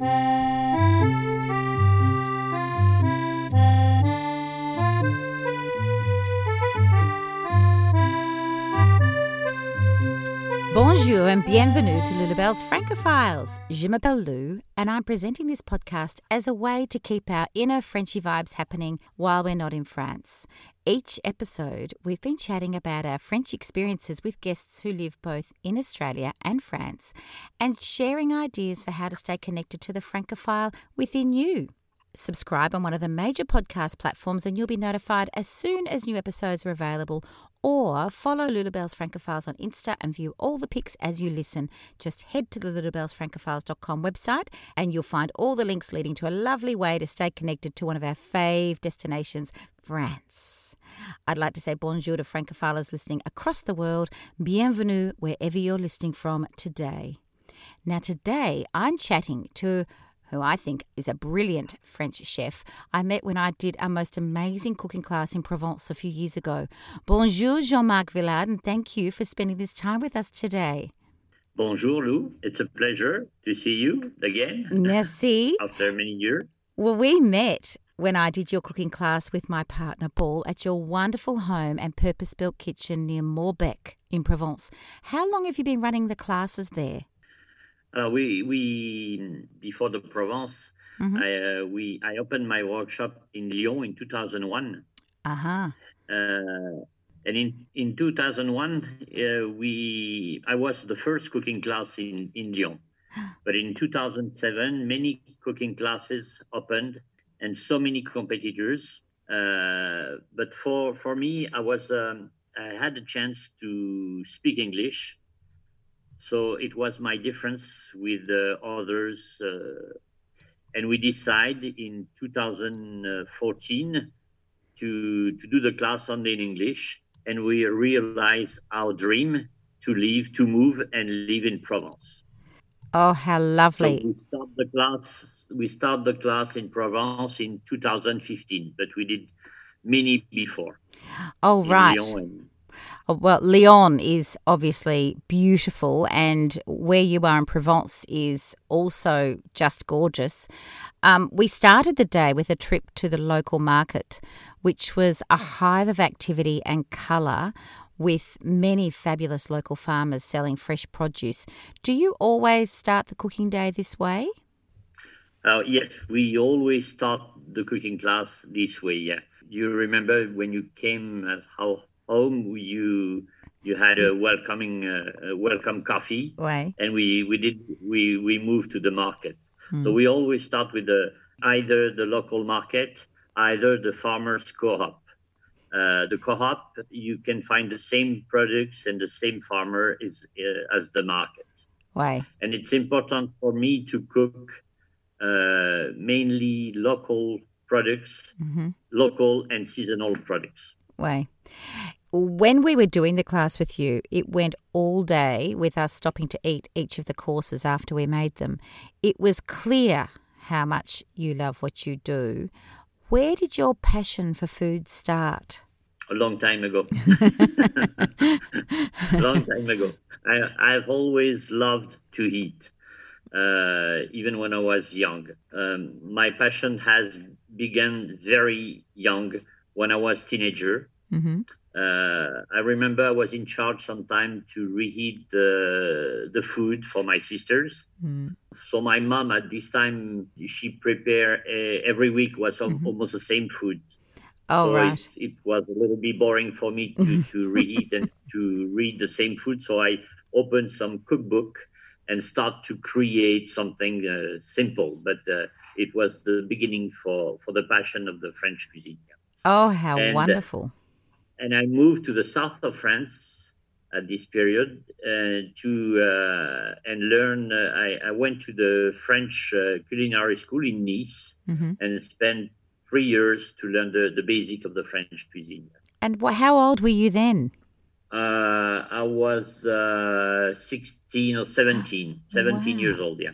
Bonjour and bienvenue to Lulabelle's Francophiles. Je m'appelle Lou, and I'm presenting this podcast as a way to keep our inner Frenchy vibes happening while we're not in France. Each episode, we've been chatting about our French experiences with guests who live both in Australia and France, and sharing ideas for how to stay connected to the Francophile within you. Subscribe on one of the major podcast platforms and you'll be notified as soon as new episodes are available. Or follow Lulabelle's Francophiles on Insta and view all the pics as you listen. Just head to the lulabellesfrancophiles.com website and you'll find all the links leading to a lovely way to stay connected to one of our fave destinations, France. I'd like to say bonjour to Francophiles listening across the world. Bienvenue wherever you're listening from today. Now, today I'm chatting to who I think is a brilliant French chef, I met when I did a most amazing cooking class in Provence a few years ago. Bonjour, Jean Marc Villard, and thank you for spending this time with us today. Bonjour, Lou. It's a pleasure to see you again. Merci. After many years. Well, we met when I did your cooking class with my partner Paul at your wonderful home and purpose built kitchen near Maubec in Provence. How long have you been running the classes there? Uh, we we before the Provence, mm-hmm. I uh, we I opened my workshop in Lyon in 2001. Uh-huh. Uh, and in in 2001, uh, we I was the first cooking class in in Lyon. But in 2007, many cooking classes opened and so many competitors. Uh, but for for me, I was um, I had a chance to speak English so it was my difference with the others. Uh, and we decide in 2014 to, to do the class only in English. And we realize our dream to leave, to move and live in Provence. Oh, how lovely. So we start the class. We start the class in Provence in 2015, but we did many before. Oh, right. Oh, well, Lyon is obviously beautiful, and where you are in Provence is also just gorgeous. Um, we started the day with a trip to the local market, which was a hive of activity and colour with many fabulous local farmers selling fresh produce. Do you always start the cooking day this way? Uh, yes, we always start the cooking class this way. Yeah, you remember when you came at how home you you had a welcoming uh, welcome coffee. Right. and we we did we we moved to the market. Hmm. so we always start with the either the local market either the farmers co-op. Uh, the co-op you can find the same products and the same farmer is uh, as the market. Why? And it's important for me to cook uh, mainly local products mm-hmm. local and seasonal products. Why when we were doing the class with you, it went all day with us stopping to eat each of the courses after we made them. It was clear how much you love what you do. Where did your passion for food start? A long time ago. long time ago. I, I've always loved to eat, uh, even when I was young. Um, my passion has begun very young when I was teenager. Mm-hmm. Uh, I remember I was in charge sometime to reheat the the food for my sisters. Mm. So my mom at this time she prepared uh, every week was mm-hmm. almost the same food. Oh so right. It, it, was a little bit boring for me to to reheat and to read the same food. So I opened some cookbook and start to create something uh, simple. But uh, it was the beginning for for the passion of the French cuisine. Oh, how and, uh, wonderful! And I moved to the south of France at this period uh, to uh, and learn. Uh, I, I, went to the French uh, culinary school in Nice mm-hmm. and spent three years to learn the, the basic of the French cuisine. And wh- how old were you then? Uh, I was uh, 16 or 17, 17 wow. years old, yeah.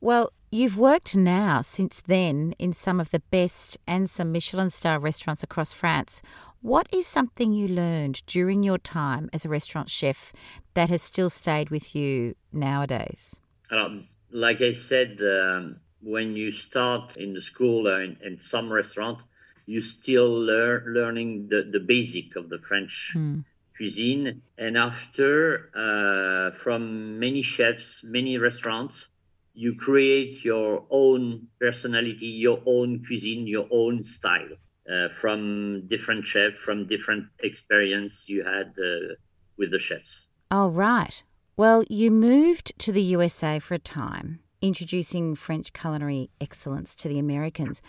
Well, you've worked now since then in some of the best and some Michelin star restaurants across France. What is something you learned during your time as a restaurant chef that has still stayed with you nowadays? Um, like I said, um, when you start in the school or in, in some restaurant, you still learn learning the, the basic of the French Mm. cuisine. And after, uh, from many chefs, many restaurants, you create your own personality, your own cuisine, your own style uh, from different chefs, from different experience you had uh, with the chefs. Oh, right. Well, you moved to the USA for a time, introducing French culinary excellence to the Americans.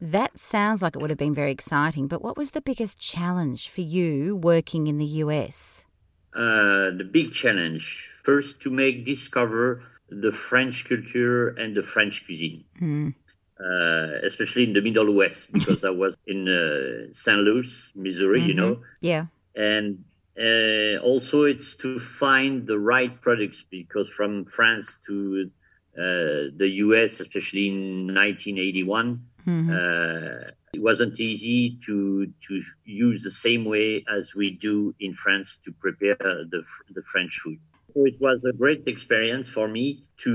That sounds like it would have been very exciting, but what was the biggest challenge for you working in the US? Uh, the big challenge first to make discover the French culture and the French cuisine, Mm. Uh, especially in the Middle West, because I was in uh, St. Louis, Missouri, you Mhm. know, Yeah. and uh, also it's to find the right products because from France to uh, the US, especially in 1981, Mhm. uh, it wasn't easy to to use the same way as we do in France to prepare the the French food. So it was a great experience for me to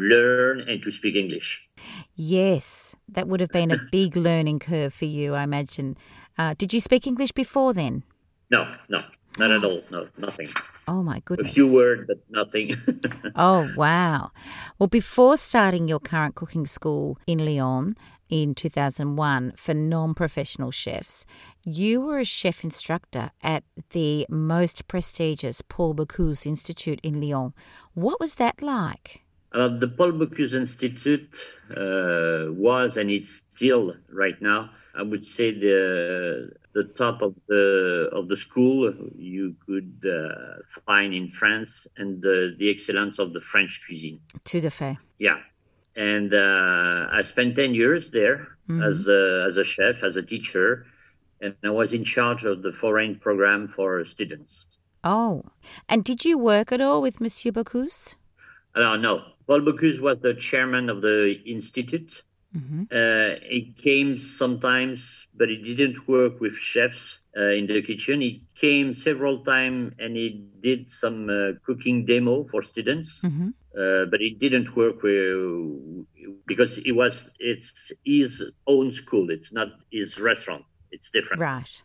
learn and to speak English. Yes, that would have been a big learning curve for you, I imagine. Uh, did you speak English before then? No, no, not at all. No, nothing. Oh, my goodness. A few words, but nothing. Oh, wow. Well, before starting your current cooking school in Lyon in 2001 for non professional chefs, you were a chef instructor at the most prestigious Paul Bocuse Institute in Lyon. What was that like? Uh, the Paul Bocuse Institute uh, was, and it's still right now, I would say the the top of the of the school you could uh, find in France, and the, the excellence of the French cuisine. Tout à fait. Yeah, and uh, I spent ten years there as a, as a chef, as a teacher, and I was in charge of the foreign program for students. Oh, and did you work at all with Monsieur Bocuse? Uh, no, Paul Bocuse was the chairman of the institute. hmm Uh, he came sometimes, but he didn't work with chefs uh, in the kitchen. He came several times and he did some uh, cooking demo for students, hmm uh, but he didn't work with because it was it's his own school. It's not his restaurant. It's different. Right.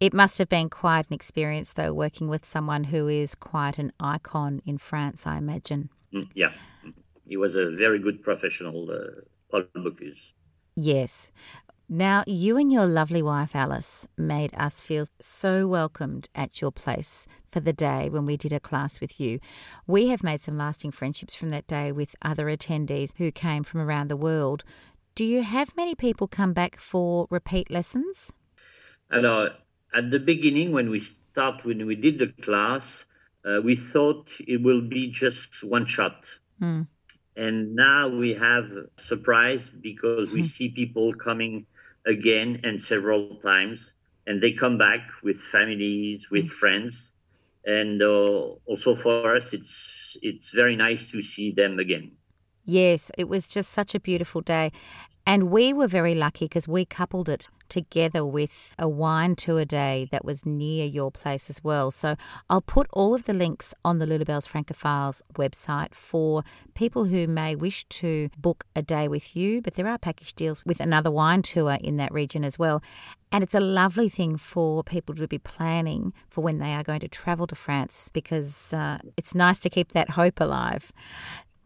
It must have been quite an experience, though, working with someone who is quite an icon in France, I imagine. Mm, yeah, Mm. he was a very good professional, uh, Paul Bocuse. Yes. Now, you and your lovely wife Alice made us feel so welcomed at your place for the day when we did a class with you. We have made some lasting friendships from that day with other attendees who came from around the world. Do you have many people come back for repeat lessons? Alors, at the beginning, when we start, when we did the class, uh, we thought it will be just one shot. Mm. And now we have surprise because we see people coming again and several times, and they come back with families, with friends, and uh, also for us, it's it's very nice to see them again. Yes, it was just such a beautiful day. And we were very lucky because we coupled it together with a wine tour day that was near your place as well. So I'll put all of the links on the Lulabelle's Francophiles website for people who may wish to book a day with you. But there are package deals with another wine tour in that region as well. And it's a lovely thing for people to be planning for when they are going to travel to France because uh, it's nice to keep that hope alive.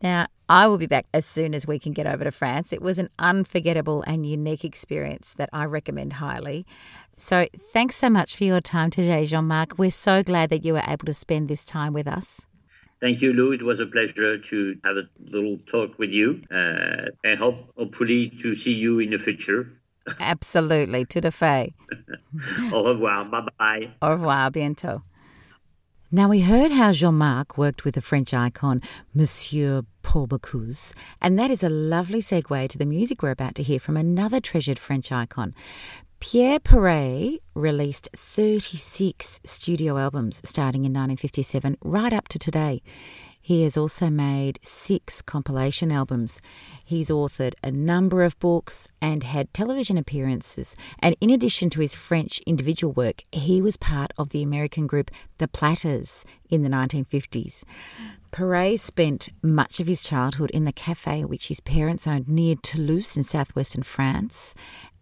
Now, I will be back as soon as we can get over to France. It was an unforgettable and unique experience that I recommend highly. So, thanks so much for your time today, Jean Marc. We're so glad that you were able to spend this time with us. Thank you, Lou. It was a pleasure to have a little talk with you, uh, and hope hopefully to see you in the future. Absolutely. Tout à fait. Au revoir. Bye bye. Au revoir. Bientôt. Now, we heard how Jean Marc worked with the French icon, Monsieur Paul Bocuse, and that is a lovely segue to the music we're about to hear from another treasured French icon. Pierre Perret released 36 studio albums starting in 1957 right up to today. He has also made six compilation albums. He's authored a number of books and had television appearances. And in addition to his French individual work, he was part of the American group The Platters in the 1950s. Perret spent much of his childhood in the cafe which his parents owned near Toulouse in southwestern France.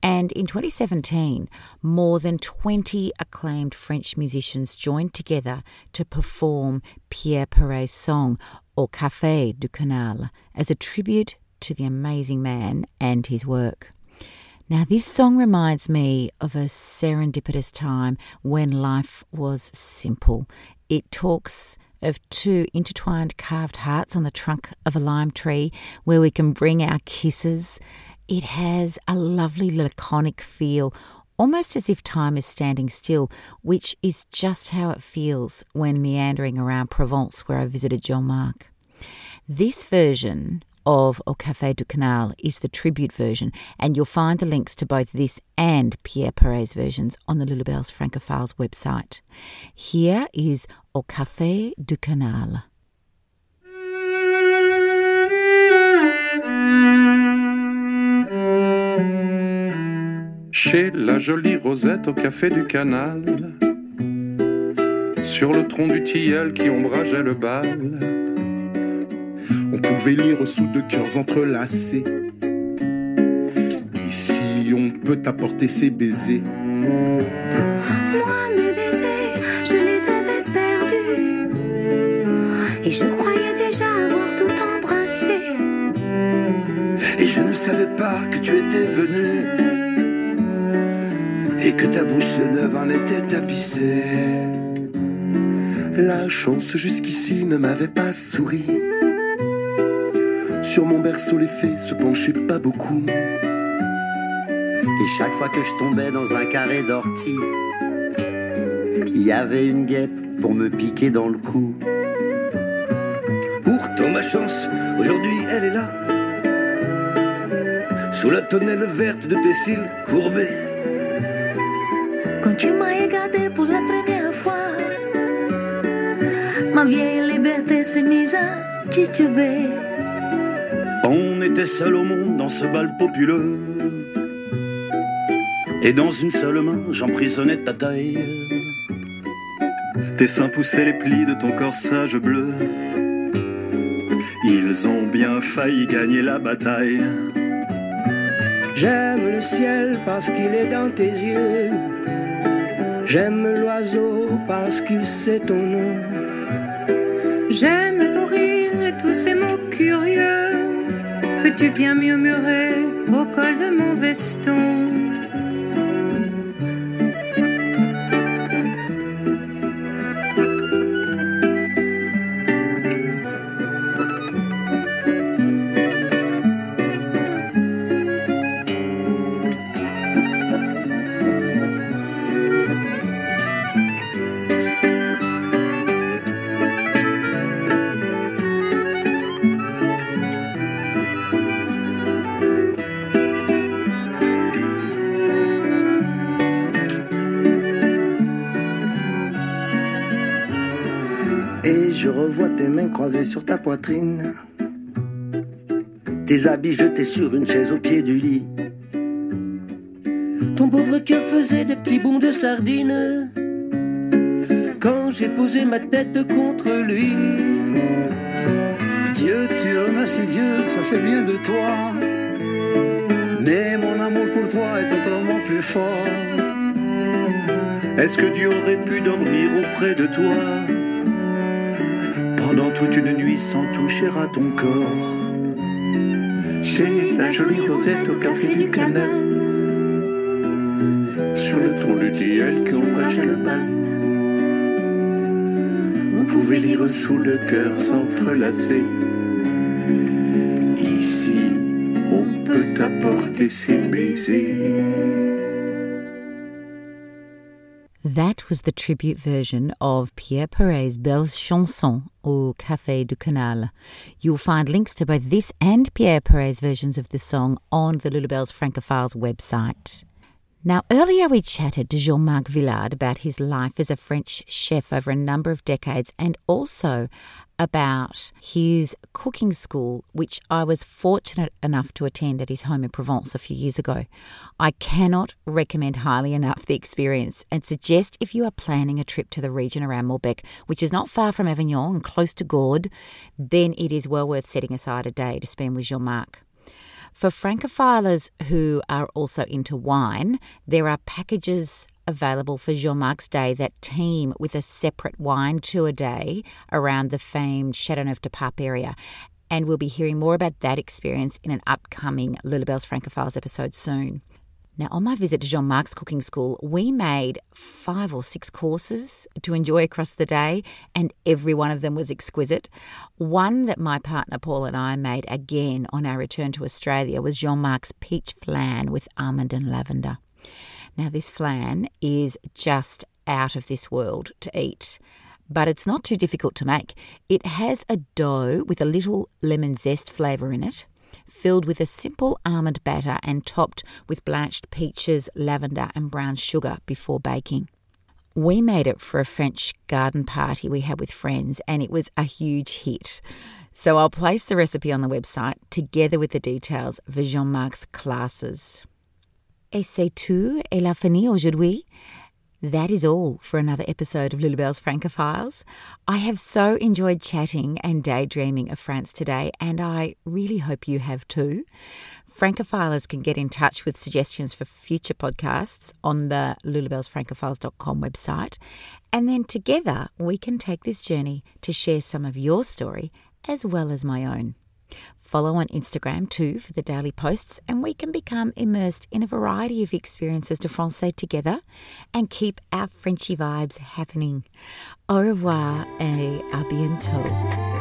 And in 2017, more than 20 acclaimed French musicians joined together to perform Pierre Perret's song Au Café du Canal as a tribute to the amazing man and his work. Now, this song reminds me of a serendipitous time when life was simple. It talks of two intertwined carved hearts on the trunk of a lime tree where we can bring our kisses. It has a lovely laconic feel, almost as if time is standing still, which is just how it feels when meandering around Provence, where I visited Jean Marc. This version of Au Café du Canal is the tribute version, and you'll find the links to both this and Pierre Perret's versions on the Lulabelle's Francophiles website. Here is Au Café du Canal. Chez la jolie Rosette au café du canal, sur le tronc du tilleul qui ombrageait le bal, pouvait lire sous deux cœurs entrelacés. Ici, on peut apporter ses baisers. Moi, mes baisers, je les avais perdus. Et je croyais déjà avoir tout embrassé. Et je ne savais pas que tu étais venu. Et que ta bouche neuve en était tapissée. La chance jusqu'ici ne m'avait pas souri. Sur mon berceau, les fées se penchaient pas beaucoup. Et chaque fois que je tombais dans un carré d'ortie, il y avait une guêpe pour me piquer dans le cou. Pourtant ma chance, aujourd'hui elle est là. Sous la tonnelle verte de tes cils courbés. Quand tu m'as regardé pour la première fois, ma vieille liberté s'est mise à tituber. On était seul au monde dans ce bal populeux. Et dans une seule main, j'emprisonnais ta taille. Tes seins poussaient les plis de ton corsage bleu. Ils ont bien failli gagner la bataille. J'aime le ciel parce qu'il est dans tes yeux. J'aime l'oiseau parce qu'il sait ton nom. J'aime ton rire et tous ces mots curieux que tu viens murmurer au col de mon veston. Revois tes mains croisées sur ta poitrine. Tes habits jetés sur une chaise au pied du lit. Ton pauvre cœur faisait des petits bonds de sardines quand j'ai posé ma tête contre lui. Dieu, tu remercies Dieu, ça fait bien de toi. Mais mon amour pour toi est autrement plus fort. Est-ce que Dieu aurait pu dormir auprès de toi? Pendant toute une nuit sans toucher à ton corps Chez la jolie Rosette au café du canal, sur le tronc du tilleul qui ombrageait le bal. On pouvait lire sous le cœur s'entrelacer. Ici, on peut apporter ses baisers. That was the tribute version of Pierre Perret's Belle Chanson au Café du Canal. You'll find links to both this and Pierre Perret's versions of the song on the Lulabelle's Francophiles website. Now, earlier we chatted to Jean Marc Villard about his life as a French chef over a number of decades and also about his cooking school, which I was fortunate enough to attend at his home in Provence a few years ago. I cannot recommend highly enough the experience and suggest if you are planning a trip to the region around Maubec, which is not far from Avignon and close to Gordes, then it is well worth setting aside a day to spend with Jean Marc. For Francophilers who are also into wine, there are packages available for Jean Marc's Day that team with a separate wine tour day around the famed Chateauneuf du Pape area. And we'll be hearing more about that experience in an upcoming Lulabelle's Francophiles episode soon. Now, on my visit to Jean Marc's cooking school, we made five or six courses to enjoy across the day, and every one of them was exquisite. One that my partner Paul and I made again on our return to Australia was Jean Marc's peach flan with almond and lavender. Now, this flan is just out of this world to eat but it's not too difficult to make. It has a dough with a little lemon zest flavour in it filled with a simple almond batter and topped with blanched peaches, lavender, and brown sugar before baking. We made it for a French garden party we had with friends, and it was a huge hit. So I'll place the recipe on the website together with the details of Jean Marc's classes. Et c'est tout, elle a fini aujourd'hui. That is all for another episode of Lulabelle's Francophiles. I have so enjoyed chatting and daydreaming of France today, and I really hope you have too. Francophilers can get in touch with suggestions for future podcasts on the lulabellesfrancophiles.com website, and then together we can take this journey to share some of your story as well as my own. Follow on Instagram too for the daily posts, and we can become immersed in a variety of experiences de français together and keep our Frenchy vibes happening. Au revoir et à bientôt.